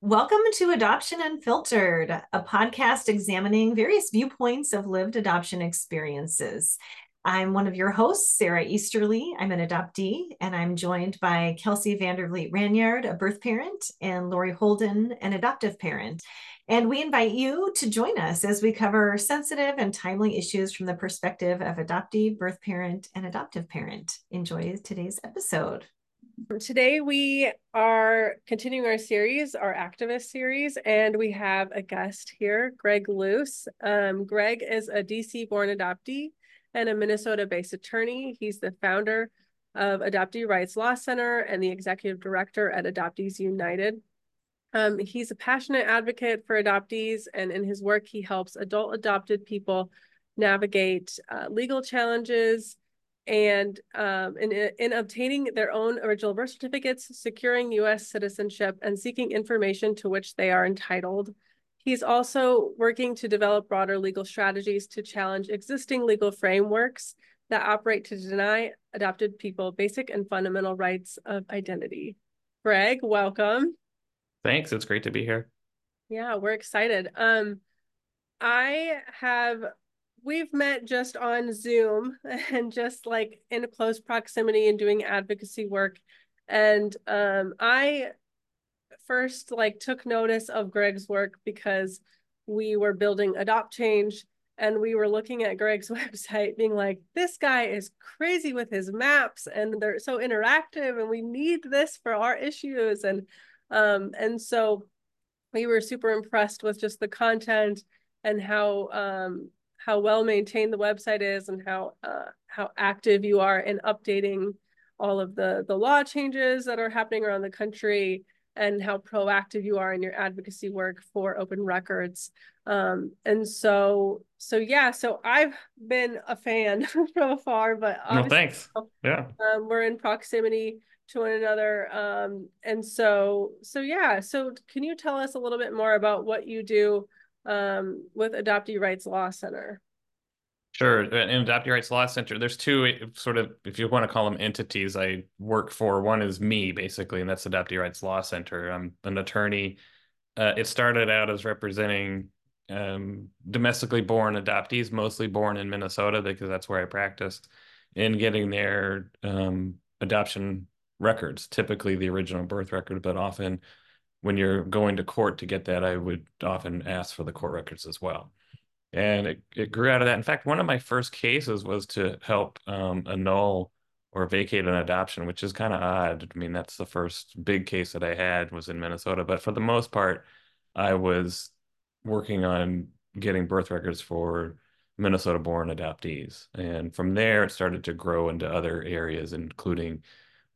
Welcome to Adoption Unfiltered, a podcast examining various viewpoints of lived adoption experiences. I'm one of your hosts, Sara Easterly. I'm an adoptee, and I'm joined by Kelsey Vander Vliet Ranyard, a birth parent, and Lori Holden, an adoptive parent. And we invite you to join us as we cover sensitive and timely issues from the perspective of adoptee, birth parent, and adoptive parent. Enjoy today's episode. Today we are continuing our series, our activist series, and we have a guest here, Greg Luce. Um, Greg is a DC-born adoptee and a Minnesota-based attorney. He's the founder of Adoptee Rights Law Center and the executive director at Adoptees United. Um, he's a passionate advocate for adoptees, and in his work, he helps adult adopted people navigate uh, legal challenges, and um, in, in obtaining their own original birth certificates, securing U.S. citizenship, and seeking information to which they are entitled. He's also working to develop broader legal strategies to challenge existing legal frameworks that operate to deny adopted people basic and fundamental rights of identity. Greg, welcome. Thanks. It's great to be here. Yeah, we're excited. Um, I have we've met just on Zoom and just like in close proximity and doing advocacy work. And um, I first like took notice of Greg's work because we were building Adopt Change and we were looking at Greg's website being like, this guy is crazy with his maps and they're so interactive and we need this for our issues. And um, and so we were super impressed with just the content and how um, how well maintained the website is and how uh, how active you are in updating all of the the law changes that are happening around the country and how proactive you are in your advocacy work for open records. Um, and so so yeah so i've been a fan from afar but no thanks. yeah. um, we're in proximity to one another um, and so so yeah so can you tell us a little bit more about what you do um, with Adoptee Rights Law Center? Sure. In Adoptee Rights Law Center, there's two eh, sort of, if you want to call them entities, I work for. One is me, basically, and that's Adoptee Rights Law Center. I'm an attorney. Uh, it started out as representing um, domestically born adoptees, mostly born in Minnesota, because that's where I practiced, in getting their um, adoption records, typically the original birth record, but often when you're going to court to get that, I would often ask for the court records as well. And it, it grew out of that. In fact, one of my first cases was to help um, annul or vacate an adoption, which is kind of odd. I mean, that's the first big case that I had was in Minnesota. But for the most part, I was working on getting birth records for Minnesota born adoptees. And from there, it started to grow into other areas, including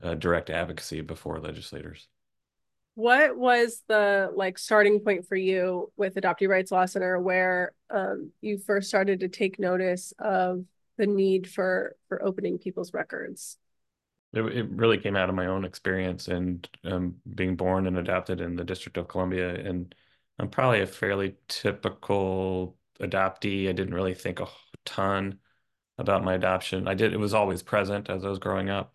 uh, direct advocacy before legislators. What was the like starting point for you with Adoptee Rights Law Center where um, you first started to take notice of the need for for opening people's records? It, it really came out of my own experience and um, being born and adopted in the District of Columbia. And I'm probably a fairly typical adoptee. I didn't really think a ton about my adoption. I did, it was always present as I was growing up.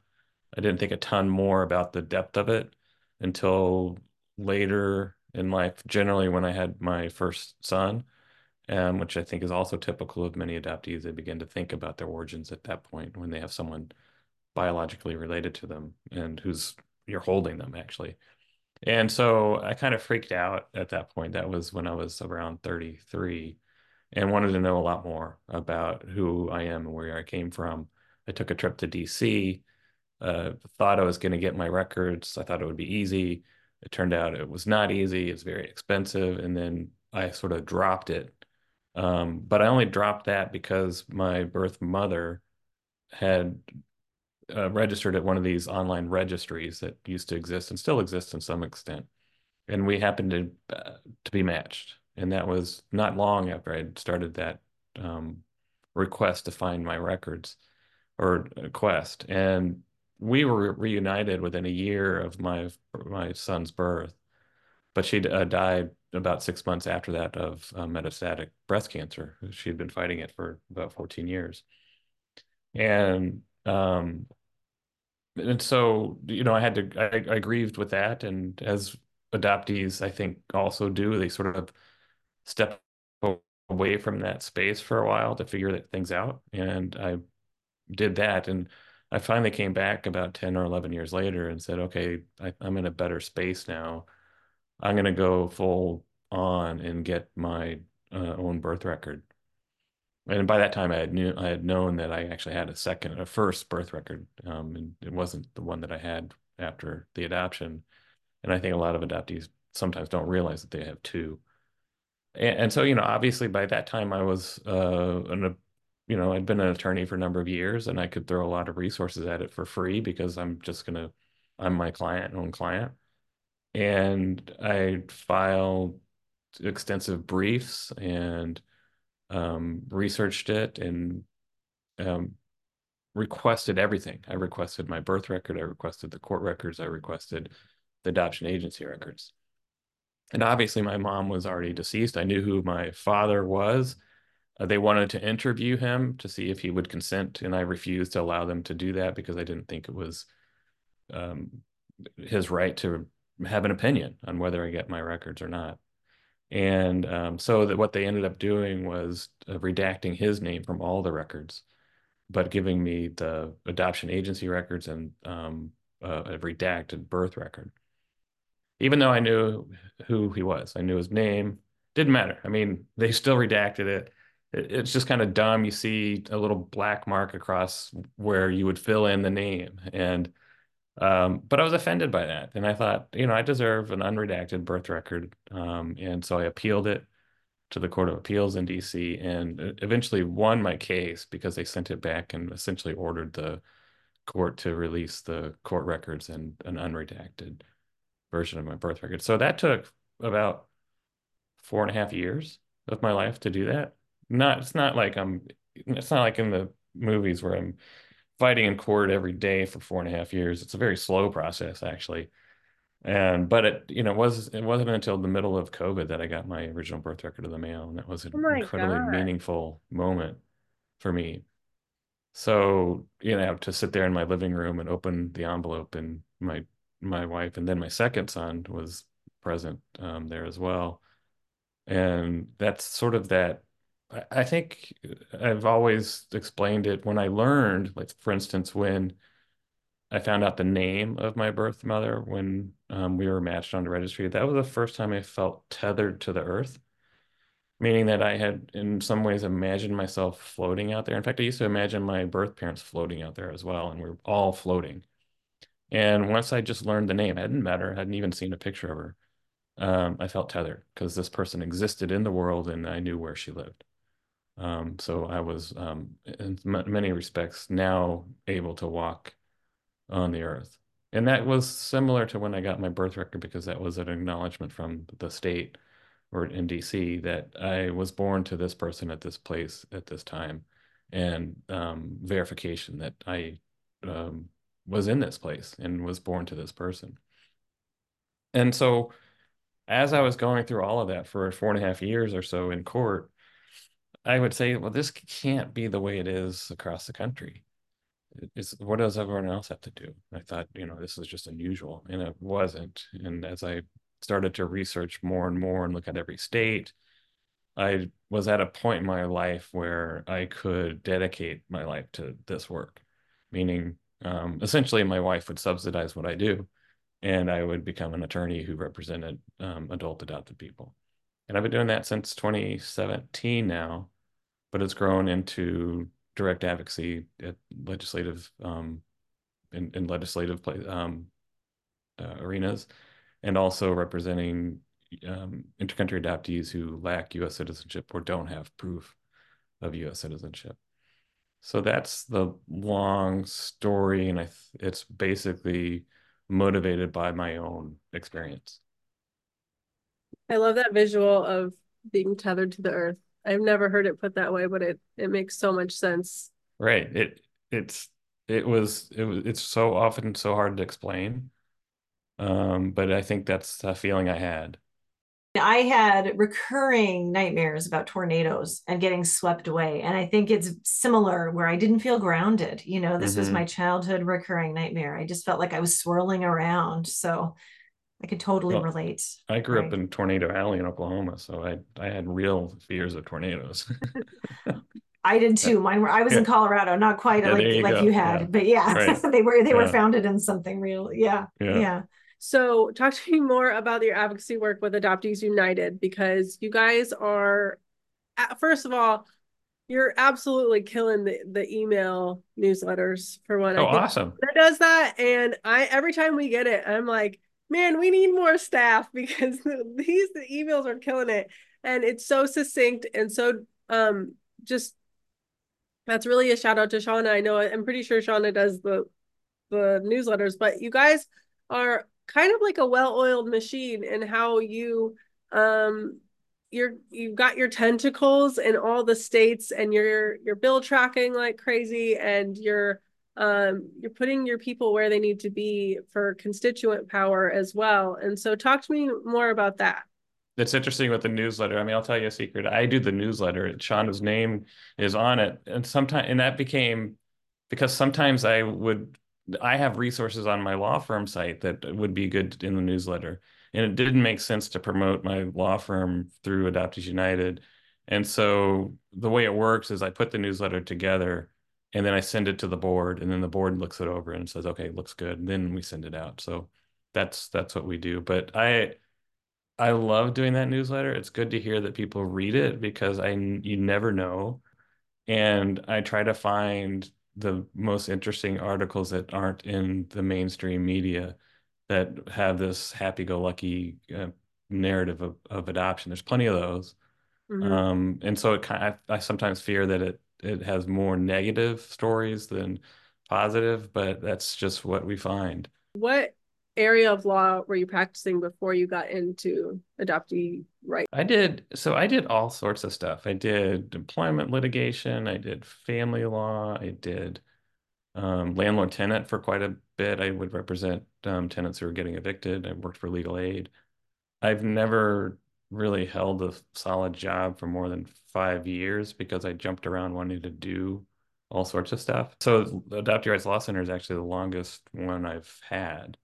I didn't think a ton more about the depth of it until later in life, generally when I had my first son, um, which I think is also typical of many adoptees. They begin to think about their origins at that point when they have someone biologically related to them and who's you're holding them actually. And so I kind of freaked out at that point. That was when I was around 33 and wanted to know a lot more about who I am and where I came from. I took a trip to DC uh, thought I was going to get my records. I thought it would be easy. It turned out it was not easy. It's very expensive. And then I sort of dropped it. Um, but I only dropped that because my birth mother had uh, registered at one of these online registries that used to exist and still exist in some extent. And we happened to uh, to be matched. And that was not long after I started that um, request to find my records or quest. And we were reunited within a year of my my son's birth, but she uh, died about six months after that of uh, metastatic breast cancer. She'd been fighting it for about 14 years, and um, and so you know I had to I, I grieved with that, and as adoptees, I think, also do. They sort of step away from that space for a while to figure things out. And I did that. And I finally came back about 10 or 11 years later and said, okay, I, am in a better space now. I'm going to go full on and get my uh, own birth record. And by that time, I had knew I had known that I actually had a second, a first birth record, um, and it wasn't the one that I had after the adoption. And I think a lot of adoptees sometimes don't realize that they have two. And, and so, you know, obviously by that time, I was uh, an you know, I'd been an attorney for a number of years and I could throw a lot of resources at it for free because I'm just going to, I'm my client, own client. And I filed extensive briefs and um, researched it and um, requested everything. I requested my birth record, I requested the court records, I requested the adoption agency records. And obviously, my mom was already deceased. I knew who my father was. Uh, they wanted to interview him to see if he would consent, and I refused to allow them to do that because I didn't think it was um, his right to have an opinion on whether I get my records or not. And um, so that what they ended up doing was uh, redacting his name from all the records, but giving me the adoption agency records and um, uh, a redacted birth record. Even though I knew who he was, I knew his name. Didn't matter. I mean, they still redacted it it's just kind of dumb. You see a little black mark across where you would fill in the name. And, um, but I was offended by that. And I thought, you know, I deserve an unredacted birth record. Um, and so I appealed it to the Court of Appeals in DC and eventually won my case because they sent it back and essentially ordered the court to release the court records and an unredacted version of my birth record. So that took about four and a half years of my life to do that not it's not like I'm it's not like in the movies where I'm fighting in court every day for four and a half years. It's a very slow process actually. And but it you know it was it wasn't until the middle of COVID that I got my original birth record of the mail, and that was an oh incredibly God. meaningful moment for me. So you know to sit there in my living room and open the envelope, and my my wife and then my second son was present um, there as well, and that's sort of that I think I've always explained it when I learned, like for instance, when I found out the name of my birth mother when um, we were matched on the registry, that was the first time I felt tethered to the earth, meaning that I had in some ways imagined myself floating out there. In fact, I used to imagine my birth parents floating out there as well, and we are all floating. And once I just learned the name, I hadn't met her, hadn't even seen a picture of her. Um, I felt tethered because this person existed in the world and I knew where she lived. Um, so I was, um, in many respects, now able to walk on the earth. And that was similar to when I got my birth record because that was an acknowledgement from the state or in DC that I was born to this person at this place at this time and um, verification that I um, was in this place and was born to this person. And so as I was going through all of that for four and a half years or so in court, I would say, well, this can't be the way it is across the country. It's what does everyone else have to do? I thought, you know, this is just unusual, and it wasn't. And as I started to research more and more and look at every state, I was at a point in my life where I could dedicate my life to this work, meaning um, essentially my wife would subsidize what I do, and I would become an attorney who represented um, adult adopted people. And I've been doing that since 2017 now but it's grown into direct advocacy at legislative um, in, in legislative play, um, uh, arenas, and also representing um, intercountry adoptees who lack U.S. citizenship or don't have proof of U.S. citizenship. So that's the long story, and I it's basically motivated by my own experience. I love that visual of being tethered to the earth. I've never heard it put that way, but it it makes so much sense. Right. It it's it was it was it's so often so hard to explain. Um, but I think that's the feeling I had. I had recurring nightmares about tornadoes and getting swept away. And I think it's similar where I didn't feel grounded. You know, this mm-hmm. was my childhood recurring nightmare. I just felt like I was swirling around. So I could totally Well, relate. I grew Right. up in Tornado Alley in Oklahoma, so I I had real fears of tornadoes. I did too. Mine were I was in Colorado, not quite Yeah, like you like go. you had, Yeah. but yeah, Right. they were they were founded in something real. Yeah. Yeah. Yeah. So, talk to me more about your advocacy work with Adoptees United because you guys are, uh, first of all, you're absolutely killing the, the email newsletters for one. Oh, think awesome. that does that, and I every time we get it, I'm like, man, we need more staff because these the emails are killing it, and it's so succinct and so um just. That's really a shout out to Shauna. I know I'm pretty sure Shauna does the the newsletters, but you guys are kind of like a well-oiled machine in how you um you're you've got your tentacles in all the states and you're you're bill tracking like crazy and you're um you're putting your people where they need to be for constituent power as well. And so talk to me more about that. It's interesting with the newsletter. I mean, I'll tell you a secret. I do the newsletter. Shauna's name is on it, and sometimes and that became because sometimes I would I have resources on my law firm site that would be good in the newsletter, and it didn't make sense to promote my law firm through Adoptees United. And so the way it works is I put the newsletter together, and then I send it to the board, and then the board looks it over and says, "Okay, looks good." And then we send it out. So that's that's what we do. But I. I love doing that newsletter. It's good to hear that people read it because I you never know. And I try to find the most interesting articles that aren't in the mainstream media that have this happy-go-lucky uh, narrative of, of adoption. There's plenty of those. Mhm. Um, and so it kind of, I sometimes fear that it it has more negative stories than positive, but that's just what we find. What area of law were you practicing before you got into adoptee rights? I did, so I did all sorts of stuff. I did employment litigation, I did family law, I did um, landlord tenant for quite a bit. I would represent um, tenants who were getting evicted. I worked for legal aid. I've never really held a solid job for more than five years because I jumped around wanting to do all sorts of stuff. So Adoptee Rights Law Center is actually the longest one I've had.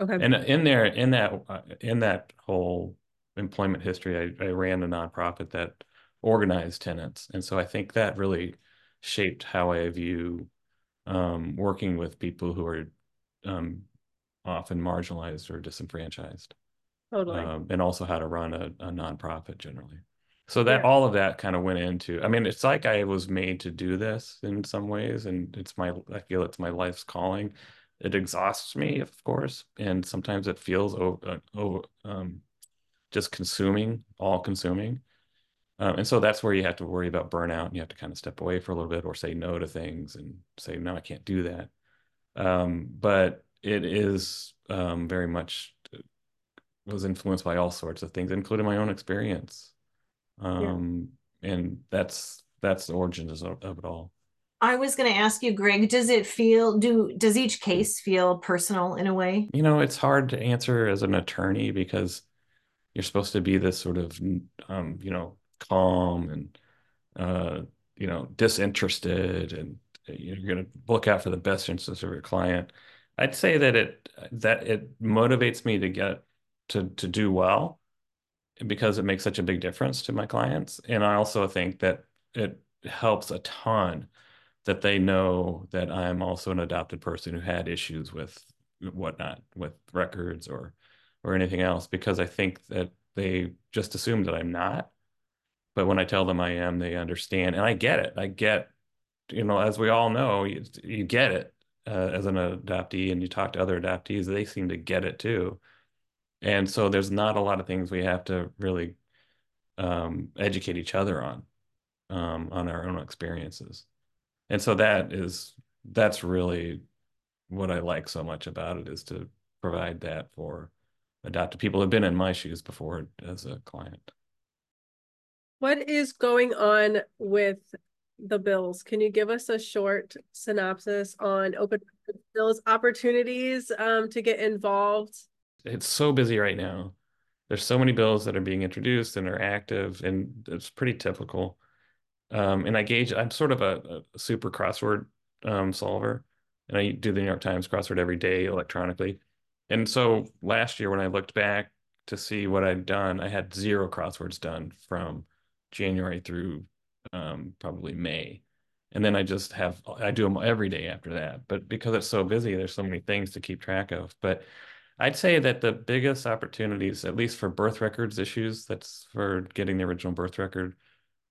Okay. And in there, in that, in that whole employment history, I, I ran a nonprofit that organized tenants. And so I think that really shaped how I view um, working with people who are um, often marginalized or disenfranchised, Totally. um, and also how to run a, a nonprofit generally. So that Yeah. all of that kind of went into, I mean, it's like I was made to do this in some ways, and it's my, I feel it's my life's calling. It exhausts me, of course, and sometimes it feels over, over um, just consuming, all consuming. Um, and so that's where you have to worry about burnout and you have to kind of step away for a little bit or say no to things and say, no, I can't do that. Um, but it is um, very much uh, was influenced by all sorts of things, including my own experience. Um, and that's that's the origins of, of it all. I was going to ask you, Greg, does it feel do does each case feel personal in a way? You know, it's hard to answer as an attorney because you're supposed to be this sort of um, you know, calm and uh, you know, disinterested and you're going to look out for the best interests of your client. I'd say that it that it motivates me to get to to do well because it makes such a big difference to my clients. And I also think that it helps a ton that they know that I'm also an adopted person who had issues with whatnot, with records or or anything else, because I think that they just assume that I'm not. But when I tell them I am, they understand, and I get it. I get, you know, as we all know, you, you get it uh, as an adoptee, and you talk to other adoptees, they seem to get it too. And so there's not a lot of things we have to really um, educate each other on, um, on our own experiences. And so that is, that's really what I like so much about it is to provide that for adopted people who've been in my shoes before as a client. What is going on with the bills? Can you give us a short synopsis on open bills opportunities um, to get involved? It's so busy right now. There's so many bills that are being introduced and are active, and it's pretty typical. Um, and I gauge, I'm sort of a, a super crossword um, solver, and I do the New York Times crossword every day electronically. and so last year when I looked back to see what I'd done, I had zero crosswords done from January through um, probably May. And then I just have, I do them every day after that. But because it's so busy, there's so many things to keep track of. But I'd say that the biggest opportunities, at least for birth records issues, that's for getting the original birth record,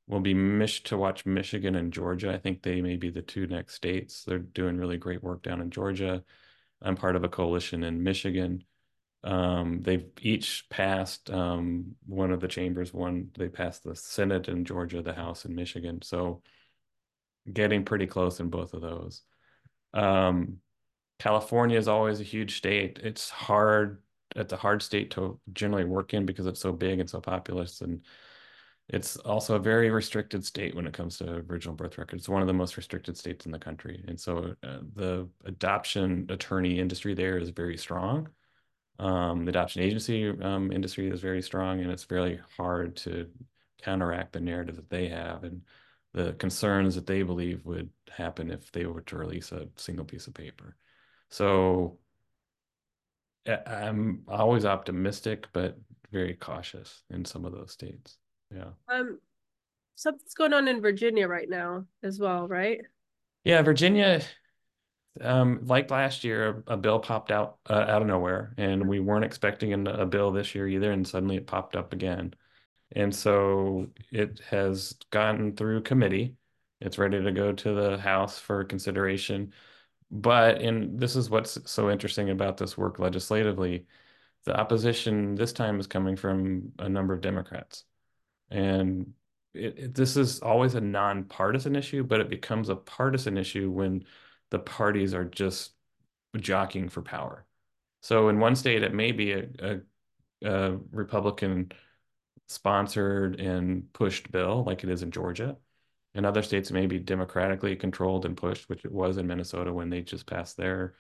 will be Mich to watch Michigan and Georgia. I think they may be the two next states. They're doing really great work down in Georgia. I'm part of a coalition in Michigan. Um, they've each passed um, one of the chambers. One they passed the Senate in Georgia, the House in Michigan. So getting pretty close in both of those. Um, California is always a huge state. It's hard. It's a hard state to generally work in because it's so big and so populous and it's also a very restricted state when it comes to original birth records. It's one of the most restricted states in the country. And so uh, the adoption attorney industry there is very strong. Um, the adoption agency um, industry is very strong, and it's very hard to counteract the narrative that they have and the concerns that they believe would happen if they were to release a single piece of paper. So I'm always optimistic, but very cautious in some of those states. Yeah. Um, something's going on in Virginia right now as well, right? Yeah, Virginia. Um, like last year, a, a bill popped out uh, out of nowhere, and we weren't expecting a, a bill this year either, and suddenly it popped up again. And so it has gotten through committee. It's ready to go to the House for consideration. But and this is what's so interesting about this work legislatively, the opposition this time is coming from a number of Democrats. And it, it, this is always a nonpartisan issue, but it becomes a partisan issue when the parties are just jockeying for power. So in one state, it may be a, a, a Republican sponsored and pushed bill, like it is in Georgia. In other states, may be democratically controlled and pushed, which it was in Minnesota when they just passed their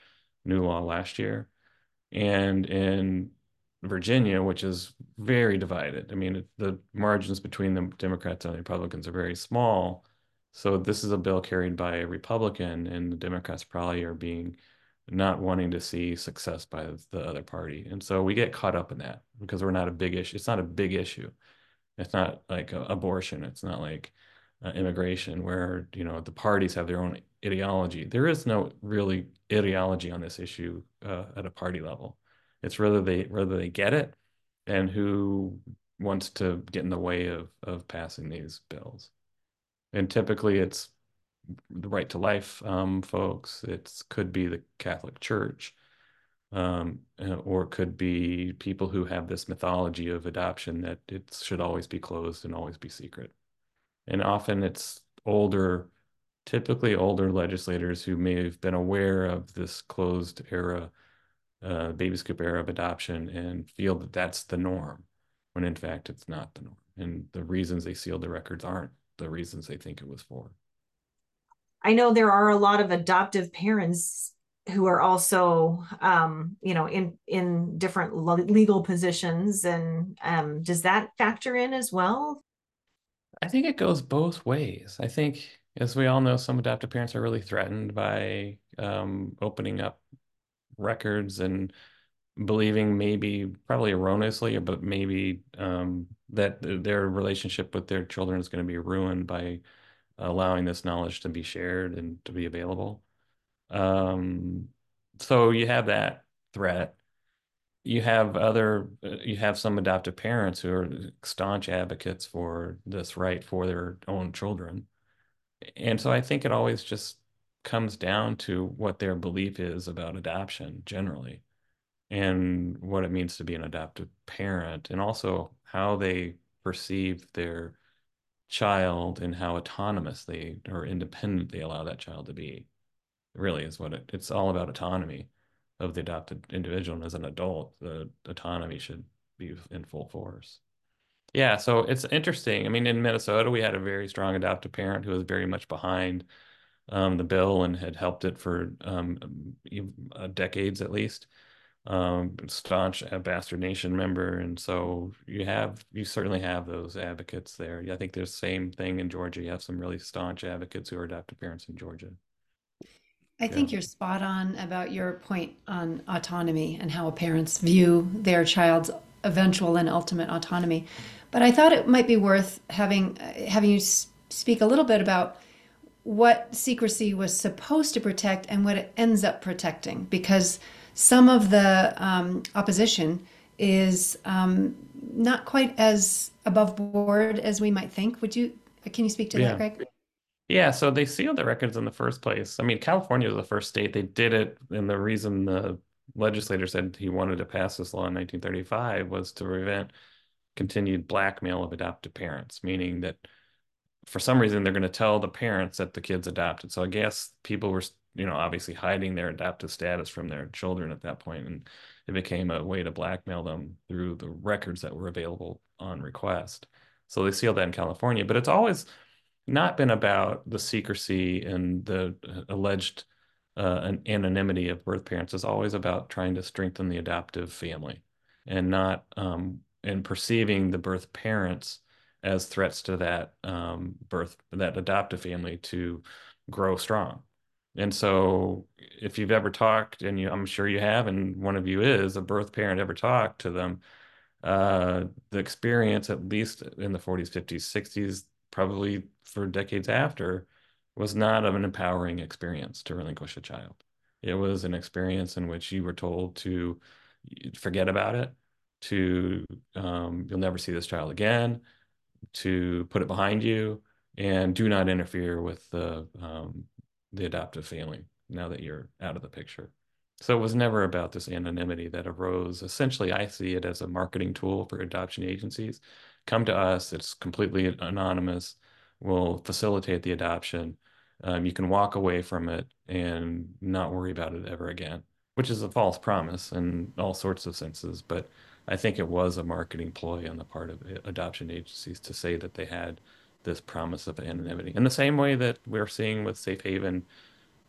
new law last year. And in Virginia, which is very divided. I mean, the margins between the Democrats and the Republicans are very small. So this is a bill carried by a Republican, and the Democrats probably are being not wanting to see success by the other party. And so we get caught up in that because we're not a big issue. It's not a big issue. It's not like abortion. It's not like uh, immigration where, you know, the parties have their own ideology. There is no really ideology on this issue uh, at a party level. It's whether they whether they get it and who wants to get in the way of of passing these bills. And typically it's the right to life um, folks. It could be the Catholic Church, um, uh, or it could be people who have this mythology of adoption that it should always be closed and always be secret. And often it's older, typically older legislators who may have been aware of this closed era uh, baby scoop era of adoption and feel that that's the norm, when in fact it's not the norm. And the reasons they sealed the records aren't the reasons they think it was for. I know there are a lot of adoptive parents who are also, um, you know, in in different legal positions, and um, does that factor in as well? I think it goes both ways. I think, as we all know, some adoptive parents are really threatened by um, opening up records and believing maybe probably erroneously, but maybe um, that their relationship with their children is going to be ruined by allowing this knowledge to be shared and to be available. Um, so you have that threat. You have other, uh, you have some adoptive parents who are staunch advocates for this right for their own children. And so I think it always just comes down to what their belief is about adoption generally and what it means to be an adoptive parent and also how they perceive their child and how autonomous they or independent they allow that child to be really is what it, it's all about autonomy of the adopted individual and as an adult the autonomy should be in full force yeah so it's interesting i mean in minnesota we had a very strong adoptive parent who was very much behind um, the bill and had helped it for um, uh, decades at least. Um, staunch Bastard Nation member, and so you have you certainly have those advocates there. I think there's the same thing in Georgia. You have some really staunch advocates who are adoptive parents in Georgia. I think you're spot on about your point on autonomy and how parents view their child's eventual and ultimate autonomy. But I thought it might be worth having having you speak a little bit about what secrecy was supposed to protect and what it ends up protecting, because some of the um, opposition is um, not quite as above board as we might think. Would you? Can you speak to Yeah. that, Greg? Yeah, so they sealed the records in the first place. I mean, California was the first state they did it, and the reason the legislator said he wanted to pass this law in 1935 was to prevent continued blackmail of adoptive parents, meaning that for some reason they're going to tell the parents that the kid's adopted. So I guess people were, you know, obviously hiding their adoptive status from their children at that point, and it became a way to blackmail them through the records that were available on request. So they sealed that in California, but it's always not been about the secrecy and the uh, alleged uh, anonymity of birth parents. It's always about trying to strengthen the adoptive family and not um, and perceiving the birth parents as threats to that um, birth that adoptive family to grow strong. And so, if you've ever talked, and you, I'm sure you have, and one of you is a birth parent, ever talked to them, uh, the experience, at least in the 40s, 50s, 60s, probably for decades after, was not an empowering experience to relinquish a child. It was an experience in which you were told to forget about it, to um, you'll never see this child again, to put it behind you, and do not interfere with the um, the adoptive family now that you're out of the picture. So it was never about this anonymity that arose. Essentially, I see it as a marketing tool for adoption agencies. Come to us, it's completely anonymous. We'll facilitate the adoption. Um, you can walk away from it and not worry about it ever again, which is a false promise in all sorts of senses. But I think it was a marketing ploy on the part of adoption agencies to say that they had this promise of anonymity in the same way that we're seeing with safe haven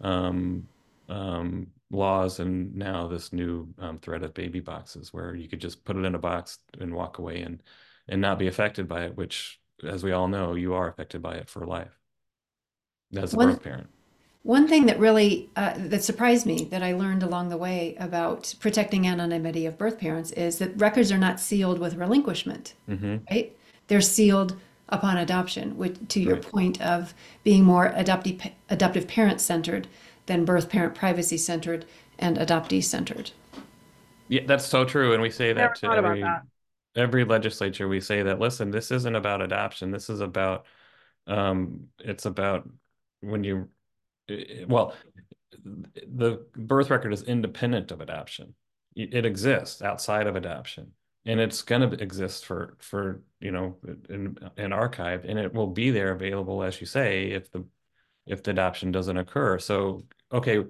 um, um, laws and now this new um, threat of baby boxes where you could just put it in a box and walk away and and not be affected by it which as we all know you are affected by it for life as a One birth parent one thing that really uh, that surprised me that I learned along the way about protecting anonymity of birth parents is that records are not sealed with relinquishment, hmm right? They're sealed upon adoption, which to your right point of being more adoptive adoptive parent centered than birth parent privacy centered and adoptee centered. yeah that's so true and we say that Never to thought about every that. Every legislature we say that listen this isn't about adoption. This is about um it's about when you well the birth record is independent of adoption. It exists outside of adoption and it's going to exist for for you know in an archive and it will be there available as you say if the if the adoption doesn't occur. So okay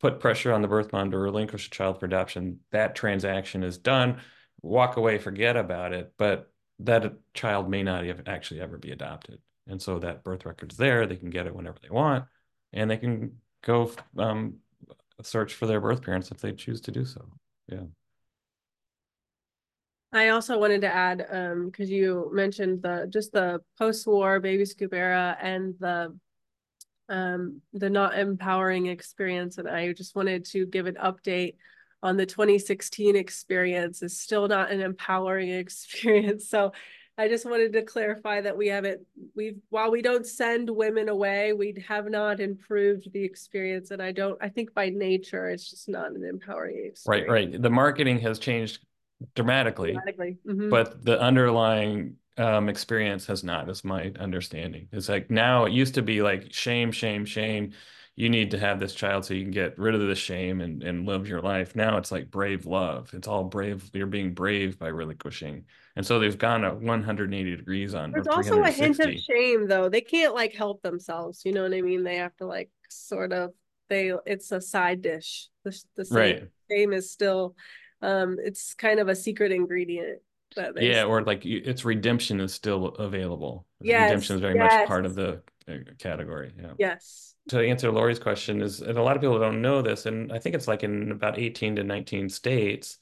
put pressure on the birth mom to relinquish a child for adoption. That transaction is done walk away forget about it but that child may not have actually ever be adopted. And so that birth record's there they can get it whenever they want and they can go um, search for their birth parents if they choose to do so. Yeah. I also wanted to add, um, because you mentioned the just the post-war baby scoop era and the um the not empowering experience, and I just wanted to give an update on the 2016 experience is still not an empowering experience. So I just wanted to clarify that we haven't we've while we don't send women away, we have not improved the experience. And I don't I think by nature it's just not an empowering experience. right right. the marketing has changed dramatically Dramatically. Mhm. but the underlying um, experience has not, is my understanding. It's like now it used to be like shame, shame, shame. You need to have this child so you can get rid of the shame and, and live your life. Now it's like brave love. It's all brave. You're being brave by relinquishing. And so they've gone at 180 degrees on There's also a hint of shame though. They can't like help themselves. You know what I mean? They have to like sort of they it's a side dish. The the same Right. shame is still um it's kind of a secret ingredient Yeah, or like its redemption is still available. Yes, Redemption is very much part of the uh, category. Yeah. yes. To answer Lori's question is, and a lot of people don't know this, and I think it's like in about 18 to 19 states,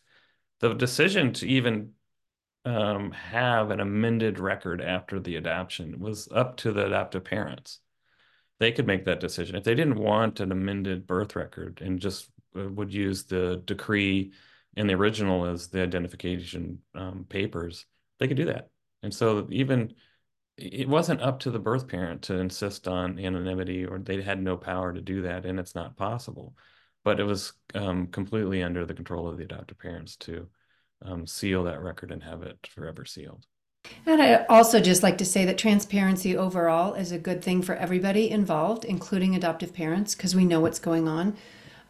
the decision to even um, have an amended record after the adoption was up to the adoptive parents. they could make that decision. If they didn't want an amended birth record and just uh, would use the decree and the original as the identification um, papers, they could do that. And so even it wasn't up to the birth parent to insist on anonymity or they had no power to do that and it's not possible but it was um, completely under the control of the adoptive parents to um, seal that record and have it forever sealed and I also just like to say that transparency overall is a good thing for everybody involved, including adoptive parents, because we know what's going on.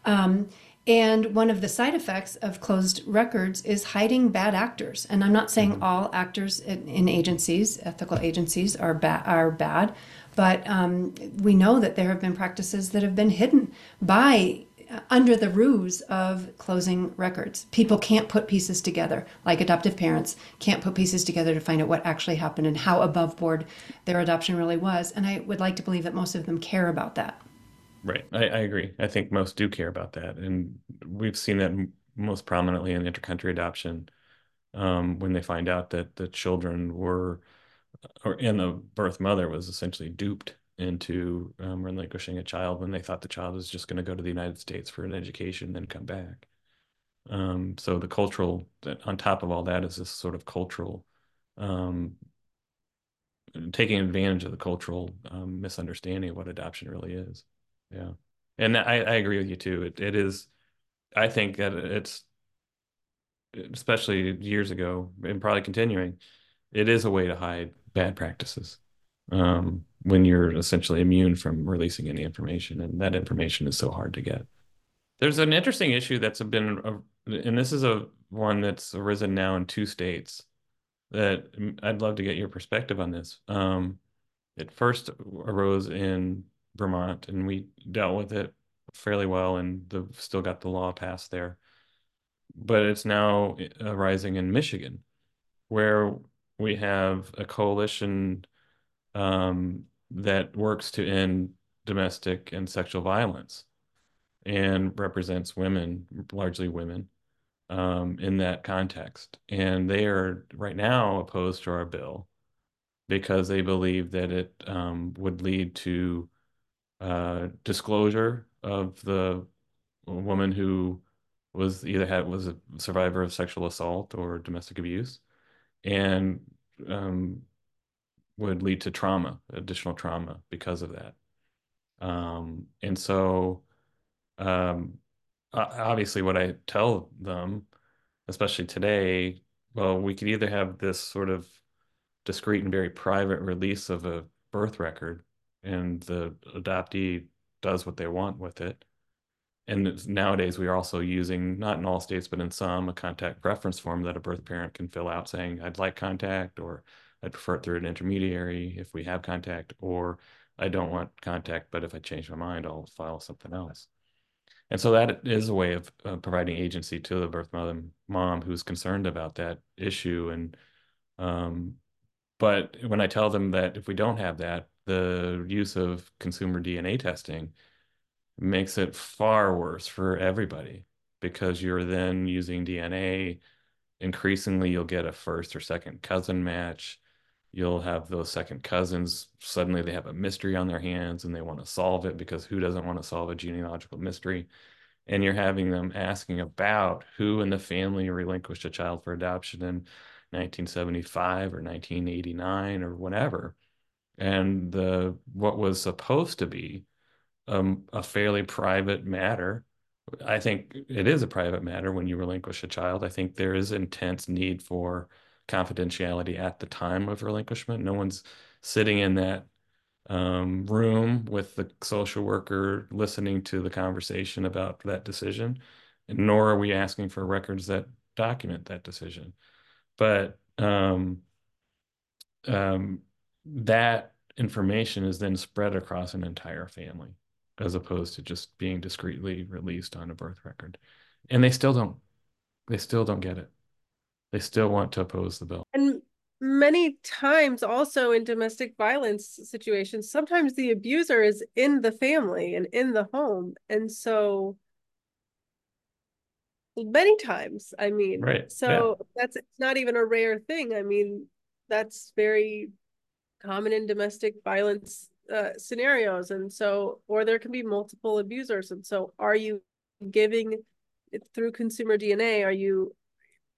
Um, and one of the side effects of closed records is hiding bad actors. And I'm not saying mm-hmm. all actors in, in, agencies, ethical agencies, are bad. Are bad, but um, we know that there have been practices that have been hidden by uh, under the ruse of closing records. People can't put pieces together, like adoptive parents can't put pieces together to find out what actually happened and how above board their adoption really was. And I would like to believe that most of them care about that. Right. I, I agree. I think most do care about that. And we've seen that most prominently in intercountry adoption um, when they find out that the children were, or and the birth mother was essentially duped into um, relinquishing a child when they thought the child was just going to go to the United States for an education and then come back. Um, so the cultural, on top of all that, is this sort of cultural, um, taking advantage of the cultural um, misunderstanding of what adoption really is. Yeah. And I, I agree with you too. It, it is, I think that it's, especially years ago and probably continuing, it is a way to hide bad practices um, when you're essentially immune from releasing any information. And that information is so hard to get. There's an interesting issue that's been, and this is a one that's arisen now in two states that I'd love to get your perspective on this. Um, it first arose in Vermont, and we dealt with it fairly well, and the still got the law passed there. But it's now arising in Michigan, where we have a coalition um, that works to end domestic and sexual violence and represents women, largely women, um, in that context. And they are right now opposed to our bill because they believe that it um, would lead to uh, disclosure of the woman who was either had was a survivor of sexual assault or domestic abuse, and um, would lead to trauma, additional trauma because of that. Um, and so, um, obviously, what I tell them, especially today, well, we could either have this sort of discreet and very private release of a birth record and the adoptee does what they want with it. And nowadays, we are also using, not in all states, but in some, a contact preference form that a birth parent can fill out saying, I'd like contact, or I'd prefer it through an intermediary if we have contact, or I don't want contact, but if I change my mind, I'll file something else. And so that is a way of uh, providing agency to the birth mother mom who's concerned about that issue. And um, but when I tell them that if we don't have that, the use of consumer DNA testing makes it far worse for everybody because you're then using DNA. Increasingly, you'll get a first or second cousin match. You'll have those second cousins suddenly they have a mystery on their hands and they want to solve it because who doesn't want to solve a genealogical mystery? And you're having them asking about who in the family relinquished a child for adoption in 1975 or 1989 or whatever and the what was supposed to be um, a fairly private matter. I think it is a private matter when you relinquish a child. I think there is intense need for confidentiality at the time of relinquishment. No one's sitting in that um, room with the social worker listening to the conversation about that decision nor are we asking for records that document that decision. But um, um, that information is then spread across an entire family as opposed to just being discreetly released on a birth record. And they still don't they still don't get it. They still want to oppose the bill. And many times also in domestic violence situations sometimes the abuser is in the family and in the home. And so many times i mean right so yeah. that's it's not even a rare thing. I mean that's very common in domestic violence uh, scenarios. And so or there can be multiple abusers. And so are you giving through consumer dna are you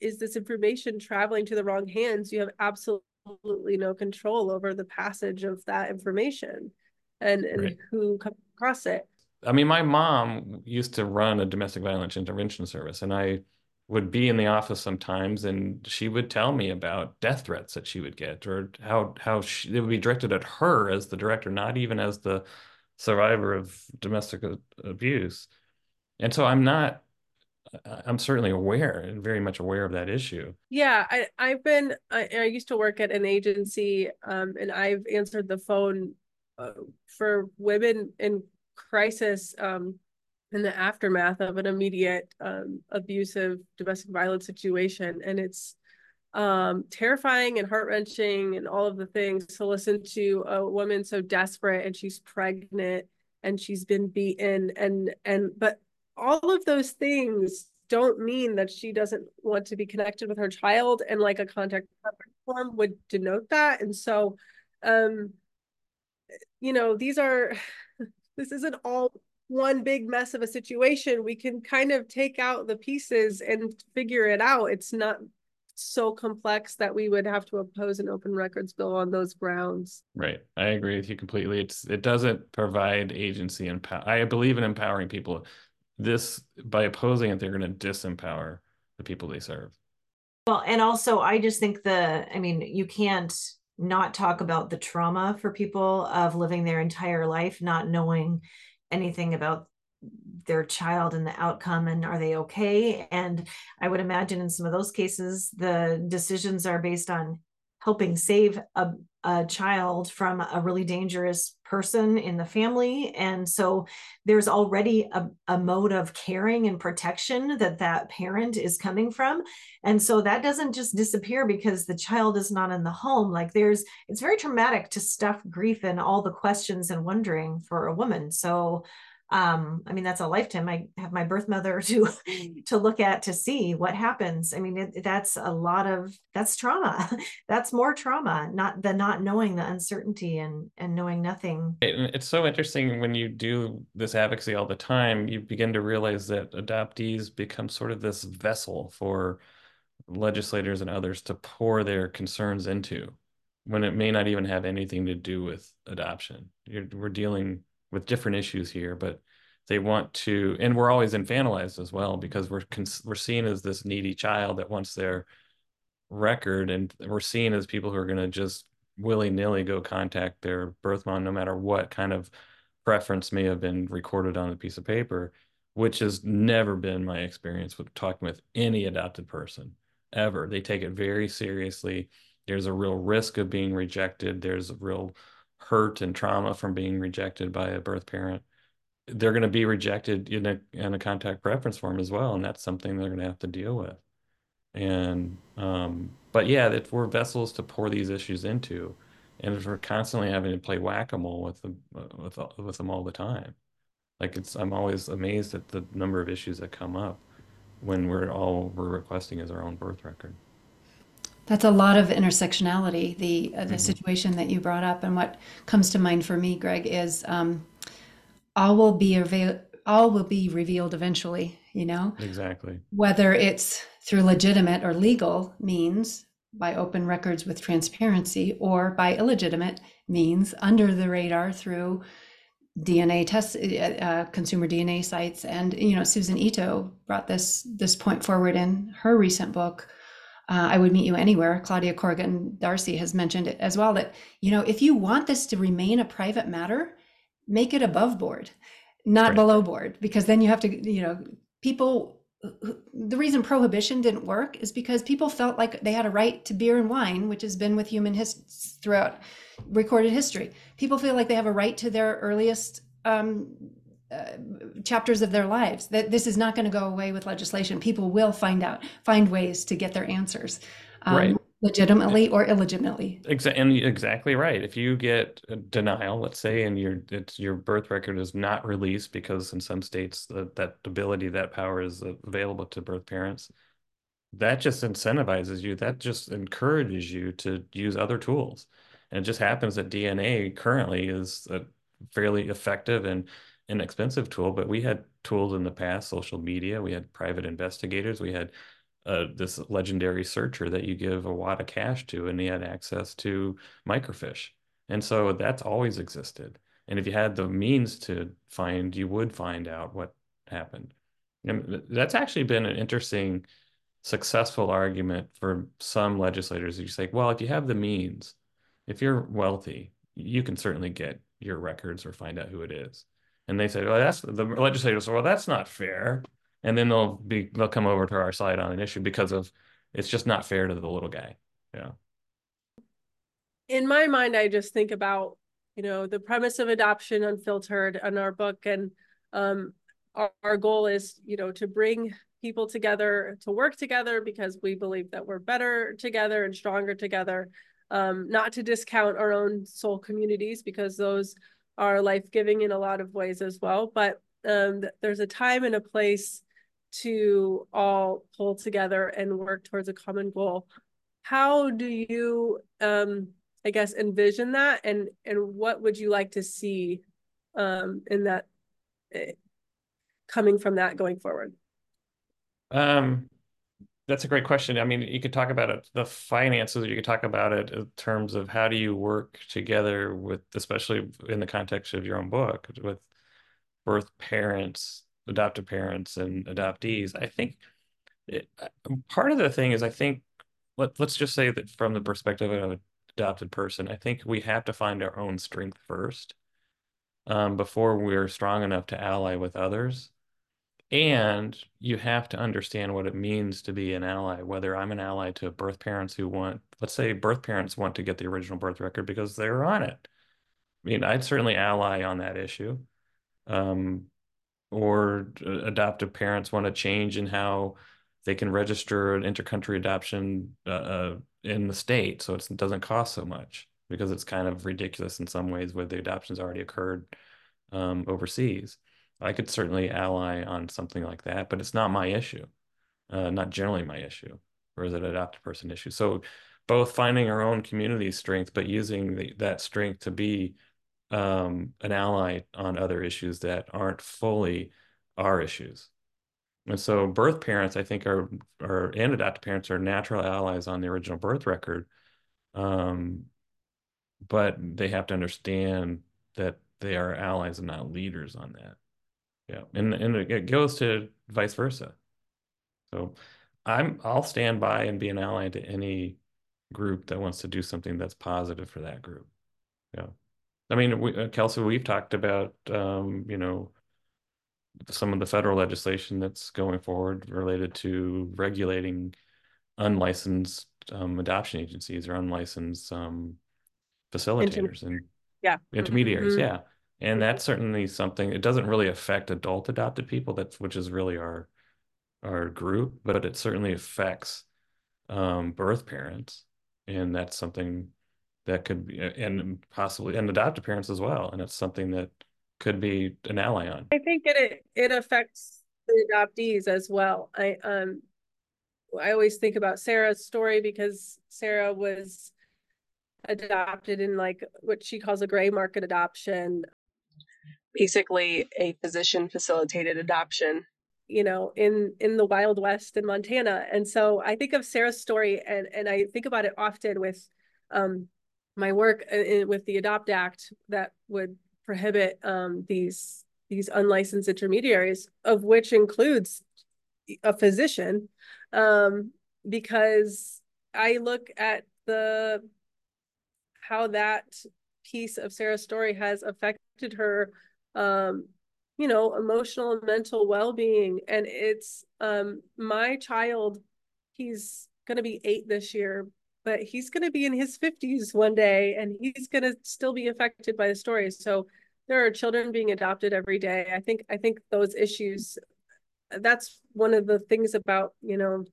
is this information traveling to the wrong hands? You have absolutely no control over the passage of that information and and right. who comes across it. I mean my mom used to run a domestic violence intervention service and i would be in the office sometimes and she would tell me about death threats that she would get or how how she, they would be directed at her as the director not even as the survivor of domestic abuse. And so i'm not i'm certainly aware and very much aware of that issue. Yeah I, i've been I, I used to work at an agency um, and i've answered the phone uh, for women in crisis um, in the aftermath of an immediate um, abusive domestic violence situation. And it's um, terrifying and heart-wrenching and all of the things to listen to a woman so desperate and she's pregnant and she's been beaten and and but all of those things don't mean that she doesn't want to be connected with her child and like a contact form would denote that. And so um you know these are this isn't all one big mess of a situation, we can kind of take out the pieces and figure it out. It's not so complex that we would have to oppose an open records bill on those grounds. Right. I agree with you completely. It's it doesn't provide agency and power. I believe in empowering people. This by opposing it, they're going to disempower the people they serve. Well, and also I just think the I mean, you can't not talk about the trauma for people of living their entire life not knowing anything about their child and the outcome and are they okay? And i would imagine in some of those cases the decisions are based on helping save a, a child from a really dangerous person in the family. And so there's already a, a mode of caring and protection that that parent is coming from. And so that doesn't just disappear because the child is not in the home. Like there's it's very traumatic to stuff grief and all the questions and wondering for a woman. So um, I mean, that's a lifetime. I have my birth mother to to look at to see what happens. I mean, it, that's a lot of that's trauma. that's more trauma, not the not knowing the uncertainty and and knowing nothing. It's so interesting when you do this advocacy all the time. You begin to realize that adoptees become sort of this vessel for legislators and others to pour their concerns into when it may not even have anything to do with adoption. You're, we're dealing with different issues here, but they want to, and we're always infantilized as well because we're we're seen as this needy child that wants their record, and we're seen as people who are going to just willy nilly go contact their birth mom, no matter what kind of preference may have been recorded on a piece of paper, which has never been my experience with talking with any adopted person ever. They take it very seriously. There's a real risk of being rejected. There's a real hurt and trauma from being rejected by a birth parent, they're going to be rejected in a, in a contact preference form as well. And that's something they're going to have to deal with. And, um, but yeah, that we're vessels to pour these issues into. And if we're constantly having to play whack-a-mole with them, with, with them all the time. Like it's, I'm always amazed at the number of issues that come up when we're all we're requesting is our own birth record. That's a lot of intersectionality. The uh, the mm-hmm. situation that you brought up, and what comes to mind for me, Greg, is um, all will be avail- all will be revealed eventually. You know, exactly. Whether it's through legitimate or legal means by open records with transparency, or by illegitimate means under the radar through DNA tests, uh, uh consumer DNA sites, and you know, Susan Ito brought this this point forward in her recent book uh, I would meet you anywhere. Claudia Corrigan D'Arcy has mentioned it as well that, you know, if you want this to remain a private matter, make it above board, not right. below board, because then you have to, you know, people, the reason prohibition didn't work is because people felt like they had a right to beer and wine, which has been with human history throughout recorded history. People feel like they have a right to their earliest um, uh, chapters of their lives that this is not going to go away with legislation. People will find out find ways to get their answers um, right. legitimately or illegitimately. Exactly and exactly right. If you get denial let's say and your it's your birth record is not released because in some states that, that ability that power is available to birth parents that just incentivizes you that just encourages you to use other tools. And it just happens that DNA currently is a fairly effective and inexpensive tool, but we had tools in the past, social media, we had private investigators, we had uh, this legendary searcher that you give a wad of cash to, and he had access to microfiche. And so that's always existed. And if you had the means to find, you would find out what happened. And that's actually been an interesting, successful argument for some legislators. You say, well, if you have the means, if you're wealthy, you can certainly get your records or find out who it is. And they say, well, that's the legislators well, that's not fair. And then they'll be they'll come over to our side on an issue because of it's just not fair to the little guy yeah in my mind i just think about you know the premise of adoption unfiltered in our book and um our, our goal is you know to bring people together to work together because we believe that we're better together and stronger together um, not to discount our own soul communities because those are life-giving in a lot of ways as well but um, there's a time and a place to all pull together and work towards a common goal. How do you, um, I guess, envision that, and and what would you like to see um, in that uh, coming from that going forward? Um, that's a great question. I mean, you could talk about it, the finances. You could talk about it in terms of how do you work together with, especially in the context of your own book, with birth parents adoptive parents and adoptees, I think it, part of the thing is I think let let's just say that from the perspective of an adopted person, I think we have to find our own strength first um, before we're strong enough to ally with others. And you have to understand what it means to be an ally, whether I'm an ally to birth parents who want, let's say birth parents want to get the original birth record because they're on it. I mean, I'd certainly ally on that issue. Um, or adoptive parents want to change in how they can register an intercountry adoption uh, uh, in the state so it doesn't cost so much because it's kind of ridiculous in some ways where the adoptions already occurred um, overseas. I could certainly ally on something like that, but it's not my issue, uh, not generally my issue, or is it an adopted person issue? So both finding our own community strength, but using the, that strength to be um, an ally on other issues that aren't fully our issues. And so birth parents, I think, are, are and adoptive parents are natural allies on the original birth record. Um, but they have to understand that they are allies and not leaders on that. Yeah. And, and it goes to vice versa. So I'm, I'll stand by and be an ally to any group that wants to do something that's positive for that group. Yeah. I mean, we, uh, Kelsey, we've talked about, um, you know, some of the federal legislation that's going forward related to regulating unlicensed um, adoption agencies or unlicensed um, facilitators and yeah intermediaries. Mm-hmm. Yeah, and that's certainly something. It doesn't really affect adult adopted people. That's which is really our our group, but it certainly affects um, birth parents, and that's something that could be and possibly and adoptive parents as well and it's something that could be an ally on i think it it affects the adoptees as well i um i always think about sara's story because sara was adopted in like what she calls a gray market adoption basically a physician facilitated adoption. You know in in the wild west in montana. And so i think of sara's story and and i think about it often with um my work in, with the Adopt Act that would prohibit um, these these unlicensed intermediaries, of which includes a physician, um, because I look at the how that piece of Sara's story has affected her, um, you know, emotional and mental well being, and it's um, my child. He's going to be eight this year, but he's going to be in his 50s one day and he's going to still be affected by the stories so there are children being adopted every day i think i think those issues that's one of the things about you know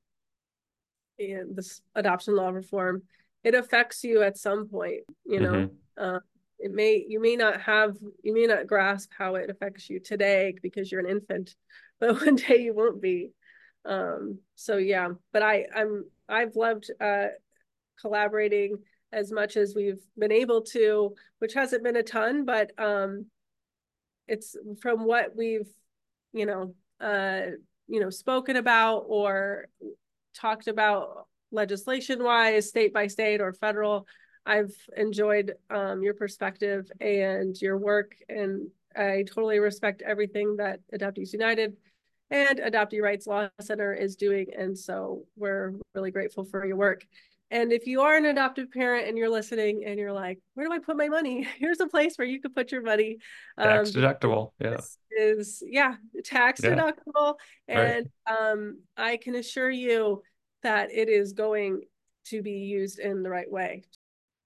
this adoption law reform it affects you at some point you know mm-hmm. uh, it may you may not have you may not grasp how it affects you today because you're an infant but one day you won't be um so yeah but i i'm i've loved uh collaborating as much as we've been able to, which hasn't been a ton, but um, it's from what we've, you know, uh, you know, spoken about or talked about legislation wise, state by state or federal. I've enjoyed um, your perspective and your work, and I totally respect everything that Adoptees United and Adoptee Rights Law Center is doing. And so we're really grateful for your work. And if you are an adoptive parent and you're listening and you're like, where do I put my money? Here's a place where you could put your money. Tax um, deductible. Yeah. Is yeah, tax yeah. deductible. And right. um, I can assure you that it is going to be used in the right way.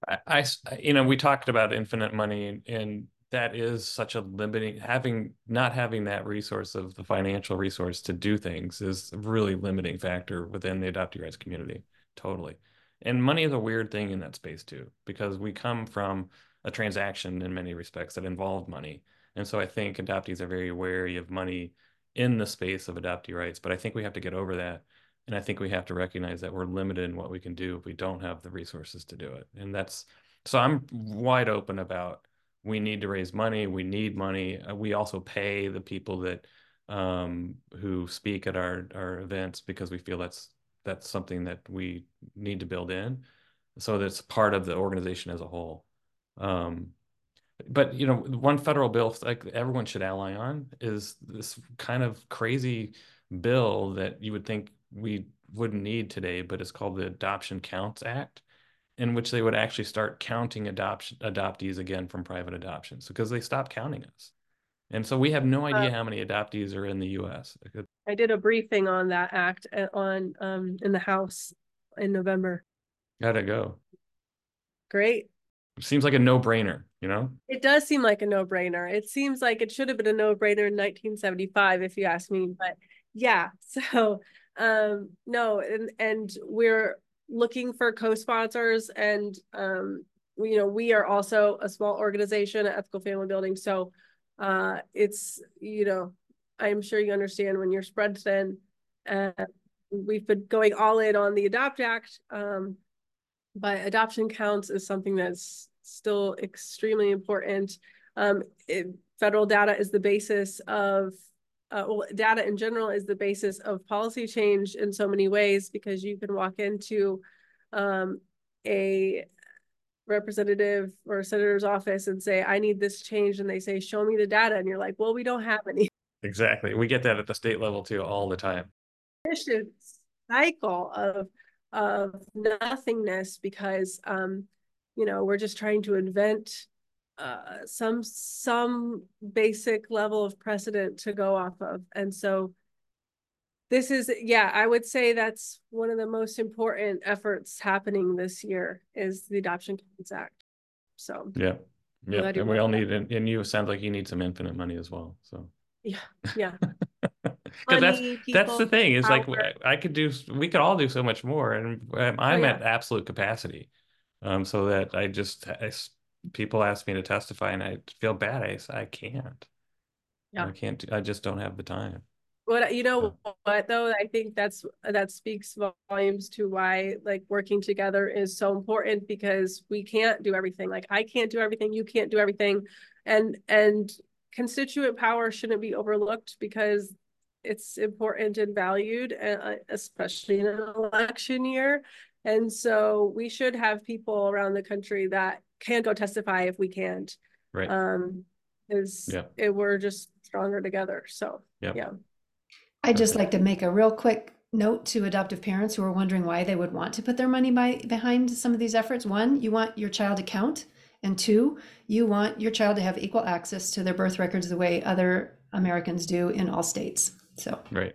I, I you know, we talked about infinite money and that is such a limiting having not having that resource of the financial resource to do things is a really limiting factor within the adoptee rights community totally. And money is a weird thing in that space too because we come from a transaction in many respects that involved money. And so i think adoptees are very wary of money in the space of adoptee rights but i think we have to get over that and i think we have to recognize that we're limited in what we can do if we don't have the resources to do it and that's so i'm wide open about we need to raise money. We need money. Uh, we also pay the people that um, who speak at our our events because we feel that's that's something that we need to build in, so that's part of the organization as a whole. Um, but you know, one federal bill like everyone should ally on is this kind of crazy bill that you would think we wouldn't need today, but it's called the Adoption Counts Act in which they would actually start counting adoption adoptees again from private adoptions because they stopped counting us. And so we have no idea uh, how many adoptees are in the US. I did a briefing on that act uh, on um, in the House in November. Gotta go? Great. It seems like a no-brainer, you know? It does seem like a no-brainer. It seems like it should have been a no-brainer in 1975, if you ask me. But yeah, so um no, and and we're looking for co-sponsors and um, you know we are also a small organization ethical family building. So uh, it's you know i'm sure you understand when you're spread thin uh, we've been going all in on the adopt act um, but adoption counts is something that's still extremely important. Um, it, federal data is the basis of uh, well, data in general is the basis of policy change in so many ways because you can walk into um, a representative or senator's office and say, I need this change. And they say, show me the data. And you're like, well, we don't have any. Exactly. We get that at the state level too all the time. Cycle of of nothingness because um, you know, we're just trying to invent uh, some some basic level of precedent to go off of. And so this is yeah i would say that's one of the most important efforts happening this year is the adoption counts act. So yeah. Yeah. and we all need and, and you sound like you need some infinite money as well. So. Yeah. Yeah. Because that's that's the thing is like i could do we could all do so much more. And i'm oh, yeah. at absolute capacity. Um so that i just I, people ask me to testify and I feel bad. I I can't. Yeah. I can't. I just don't have the time. What you know what though I think that's that speaks volumes to why like working together is so important because we can't do everything. Like I can't do everything, you can't do everything, and and constituent power shouldn't be overlooked because it's important and valued, uh, especially in an election year. And so we should have people around the country that can go testify if we can't. Right. Um, is yeah. it, we're just stronger together. So yep. yeah. I'd just like to make a real quick note to adoptive parents who are wondering why they would want to put their money by behind some of these efforts. One, you want your child to count, and two, you want your child to have equal access to their birth records the way other Americans do in all states. So right.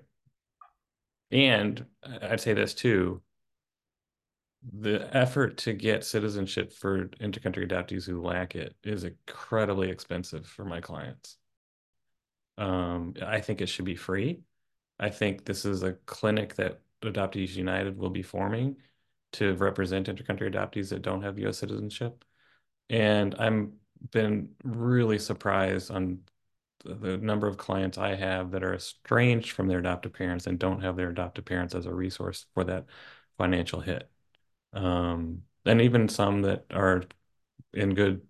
And I'd say this too the effort to get citizenship for intercountry adoptees who lack it is incredibly expensive for my clients. Um, I think it should be free. I think this is a clinic that Adoptees United will be forming to represent intercountry adoptees that don't have U.S. citizenship. And I'm been really surprised on the number of clients I have that are estranged from their adoptive parents and don't have their adoptive parents as a resource for that financial hit. Um, and even some that are in good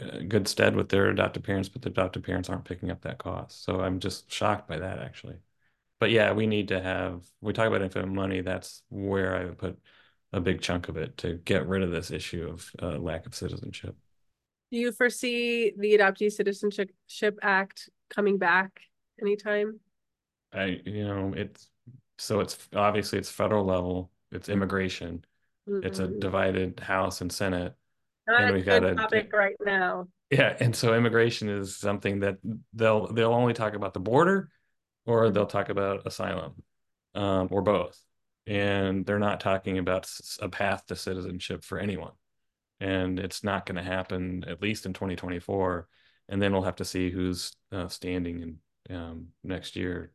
uh, good stead with their adoptive parents, but the adoptive parents aren't picking up that cost. So I'm just shocked by that actually. But yeah, we need to have. We talk about infinite money. That's where I would put a big chunk of it to get rid of this issue of uh, lack of citizenship. Do you foresee the Adoptee Citizenship Act coming back anytime? I, you know, it's so it's obviously it's federal level, it's immigration, it's a divided House and Senate. Not and a we got a- topic right now. Yeah, and so immigration is something that they'll they'll only talk about the border or they'll talk about asylum um, or both. And they're not talking about a path to citizenship for anyone. And it's not going to happen at least in 2024. And then we'll have to see who's uh, standing in um, next year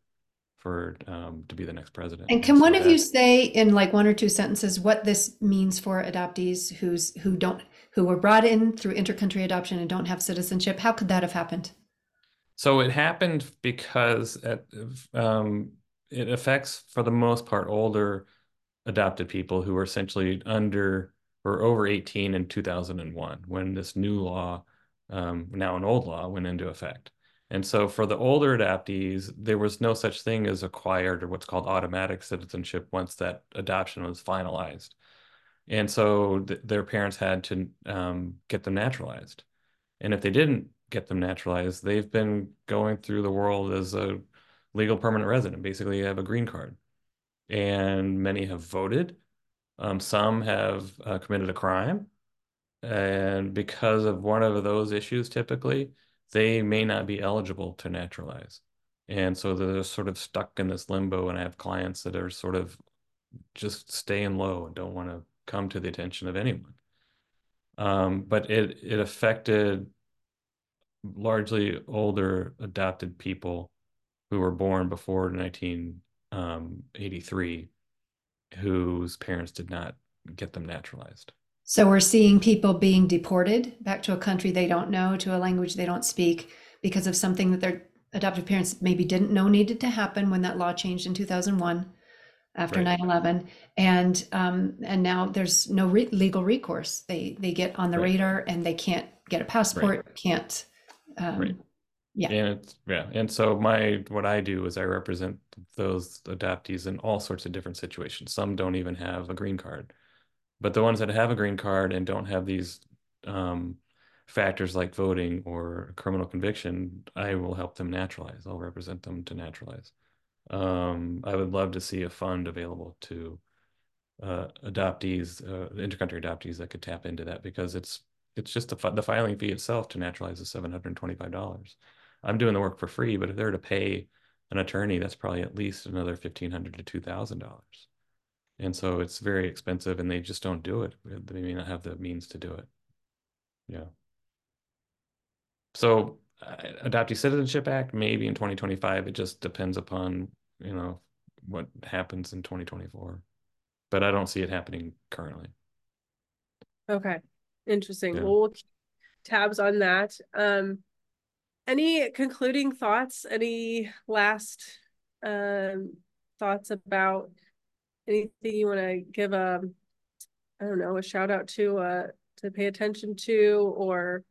for um, to be the next president. And can so one of you say in like one or two sentences what this means for adoptees who's who don't who were brought in through intercountry adoption and don't have citizenship? How could that have happened? So it happened because it, um, it affects, for the most part, older adopted people who were essentially under or over 18 in 2001 when this new law, um, now an old law, went into effect. And so for the older adoptees, there was no such thing as acquired or what's called automatic citizenship once that adoption was finalized. And so th- their parents had to um, get them naturalized. And if they didn't get them naturalized, they've been going through the world as a legal permanent resident, basically have a green card. And many have voted. Um, some have uh, committed a crime. And because of one of those issues, typically, they may not be eligible to naturalize. And so they're sort of stuck in this limbo. And I have clients that are sort of just staying low and don't want to come to the attention of anyone. Um, but it it affected largely older adopted people who were born before 1983 whose parents did not get them naturalized. So we're seeing people being deported back to a country they don't know, to a language they don't speak, because of something that their adoptive parents maybe didn't know needed to happen when that law changed in 2001 after Right. 9/11, and um, and now there's no re- legal recourse. They they get on the Right. radar and they can't get a passport, can't. Um, Right. Yeah. And it's yeah. And so my what I do is I represent those adoptees in all sorts of different situations. Some don't even have a green card. But the ones that have a green card and don't have these um, factors like voting or criminal conviction, I will help them naturalize. I'll represent them to naturalize. Um, I would love to see a fund available to uh, adoptees, uh, intercountry adoptees that could tap into that because it's it's just the, the filing fee itself to naturalize is seven hundred twenty five dollars. I'm doing the work for free, but if they're to pay an attorney, that's probably at least another fifteen hundred to two thousand dollars. And so it's very expensive, and they just don't do it. They may not have the means to do it. Yeah. So, uh, Adoptee Citizenship Act, maybe in 2025. It just depends upon, you know, what happens in 2024. But I don't see it happening currently. Okay, interesting. Yeah. Well, we'll keep tabs on that. Um, any concluding thoughts? Any last um thoughts about anything you want to give a, I don't know, a shout out to uh to pay attention to or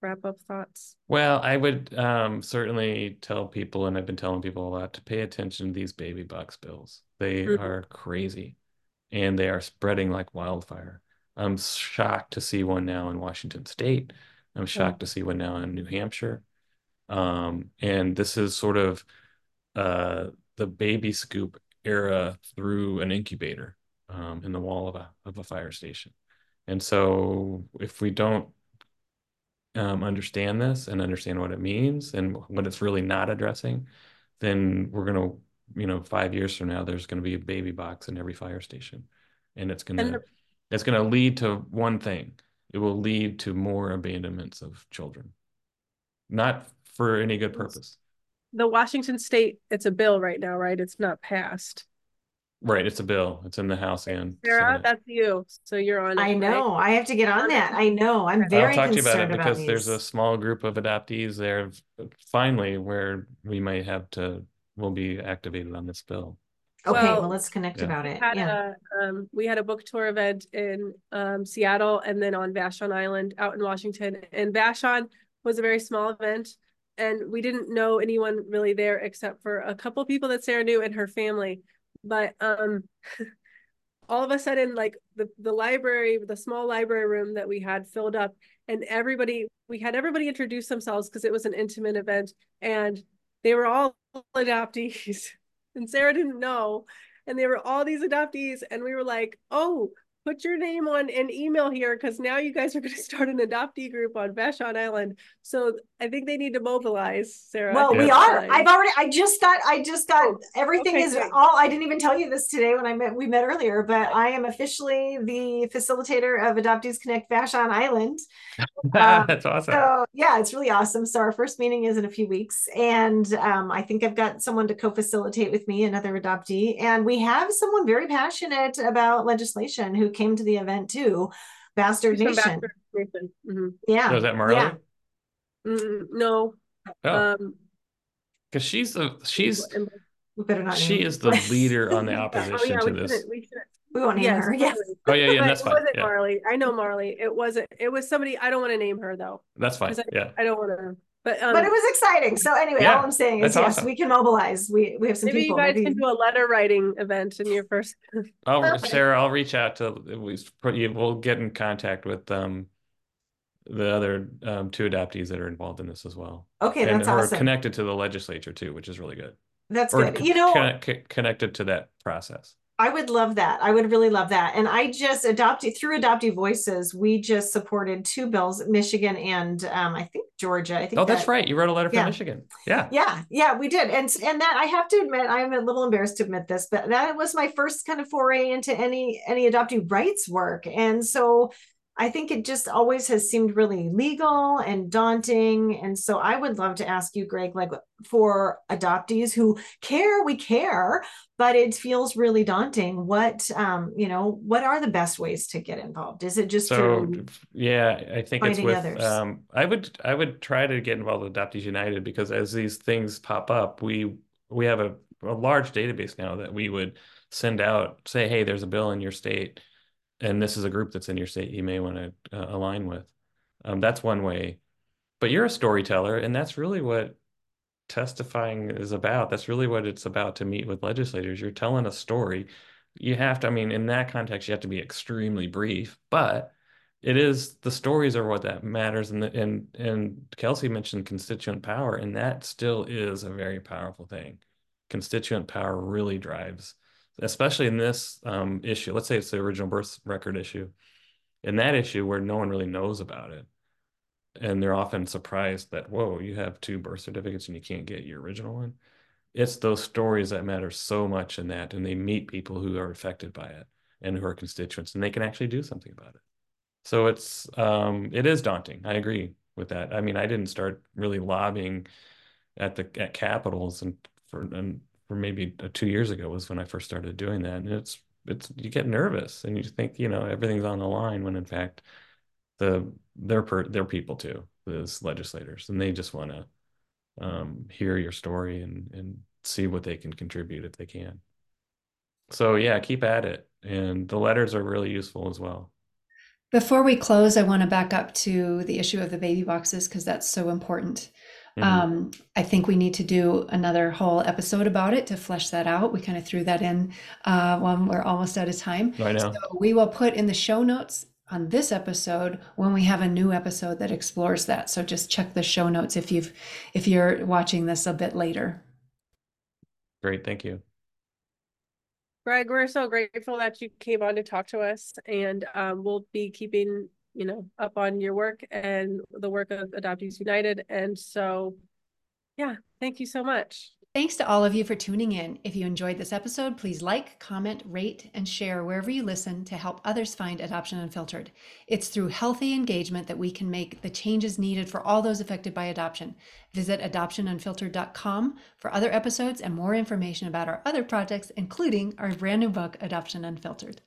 wrap up thoughts? Well, I would um, certainly tell people, and I've been telling people a lot, to pay attention to these baby box bills. They Mhm. are crazy and they are spreading like wildfire. I'm shocked to see one now in Washington State. I'm shocked to see one now in New Hampshire. Um, and this is sort of uh, the baby scoop era through an incubator um, in the wall of a of a fire station. And so if we don't um, understand this and understand what it means and what it's really not addressing, then we're gonna, you know, five years from now, there's gonna be a baby box in every fire station, and it's gonna, it's gonna lead to one thing. It will lead to more abandonments of children, not for any good purpose. The Washington State, it's a bill right now, right? It's not passed. Right? It's a bill. It's in the House and Sara, Senate. that's you. So you're on. it, I right? know. I have to get on that. I know. I'm very I'll talk to you about it concerned about because there's a small group of adoptees there finally where we might have to, will be activated on this bill. Okay, well, Well, let's connect Yeah. about it. had Yeah. a um we had a book tour event in um Seattle and then on Vashon Island out in Washington. And Vashon was a very small event and we didn't know anyone really there except for a couple people that Sara knew and her family. But um all of a sudden like the the library the small library room that we had filled up and everybody we had everybody introduce themselves because it was an intimate event and they were all adoptees. And Sara didn't know. And they were all these adoptees and we were like oh put your name on an email here because now you guys are going to start an adoptee group on Vashon Island. So I think they need to mobilize Sara Well, we are. I've already. I just got. I just got. Oh, Everything okay, is great. all. I didn't even tell you this today when I met. We met earlier, but I am officially the facilitator of Adoptees Connect Vashon Island. Um, That's awesome. So yeah, it's really awesome. So our first meeting is in a few weeks, and um, I think I've got someone to co-facilitate with me, another adoptee, and we have someone very passionate about legislation who came to the event too, Bastard From Nation. Bastard Nation. Mhm. Yeah, So is that Marley? yeah. Mm, no Oh, um because she's the she's We better not. she is the leader on the oh opposition yeah to we this. shouldn't we shouldn't We won't name yes her. Yeah. Oh yeah, yeah, But that's it fine. wasn't Yeah, Marley. I know Marley. It wasn't. It was somebody. I don't want to name her though. that's fine. 'cause Yeah. I don't want to. But um, but it was exciting. So anyway, Yeah, all I'm saying is that's yes, awesome. we can mobilize. We we have some maybe people. you guys maybe- can do a letter writing event in your first. I'll Sara, I'll reach out to we we'll get in contact with um the other um two adoptees that are involved in this as well. okay, and that's awesome. connected to the legislature too, which is really good. That's Or good. You know, conne- co- connected to that process. I would love that. I would really love that. And I just adopted through Adoptee Voices, we just supported two bills, Michigan and um, I think Georgia. I think Oh, that's right. You wrote a letter from yeah. Michigan. Yeah. Yeah, yeah, we did. And and that I have to admit, I'm a little embarrassed to admit this, but that was my first kind of foray into any any adoptee rights work. And so I think it just always has seemed really legal and daunting. And so I would love to ask you, Greg, like for adoptees who care, we care, but it feels really daunting. What um, you know, what are the best ways to get involved? Is it just So yeah, I think it's with others. um I would I would try to get involved with Adoptees United because as these things pop up, we we have a, a large database now that we would send out, say, hey, there's a bill in your state, and this is a group that's in your state you may want to uh, align with. Um, that's one way. But you're a storyteller, and that's really what testifying is about. That's really what it's about to meet with legislators. You're telling a story. You have to, I mean, in that context, you have to be extremely brief, but it is the stories are what that matters. And the, and and Kelsey mentioned constituent power, and that still is a very powerful thing. Constituent power really drives, especially in this um, issue. Let's say it's the original birth record issue. In that issue where no one really knows about it, and they're often surprised that whoa you have two birth certificates and you can't get your original one it's those stories that matter so much in that and they meet people who are affected by it and who are constituents and they can actually do something about it so it's um it is daunting i agree with that i mean i didn't start really lobbying at the at capitals and for and for maybe uh, two years ago was when i first started doing that and it's it's you get nervous and you think you know everything's on the line when in fact the they're per, they're people too as legislators and they just want to um, hear your story and and see what they can contribute if they can so yeah keep at it and the letters are really useful as well Before we close, I want to back up to the issue of the baby boxes because that's so important. Mhm. Um, I think we need to do another whole episode about it to flesh that out. We kind of threw that in uh, when we're almost out of time. i know So we will put in the show notes on this episode when we have a new episode that explores that. So just check the show notes if you've if you're watching this a bit later. great thank you Greg, we're so grateful that you came on to talk to us, and um, we'll be keeping you know up on your work and the work of Adoptees United. And so, yeah, thank you so much. Thanks to all of you for tuning in. If you enjoyed this episode, please like, comment, rate, and share wherever you listen to help others find Adoption Unfiltered. It's through healthy engagement that we can make the changes needed for all those affected by adoption. Visit adoptionunfiltered.com for other episodes and more information about our other projects, including our brand new book, Adoption Unfiltered.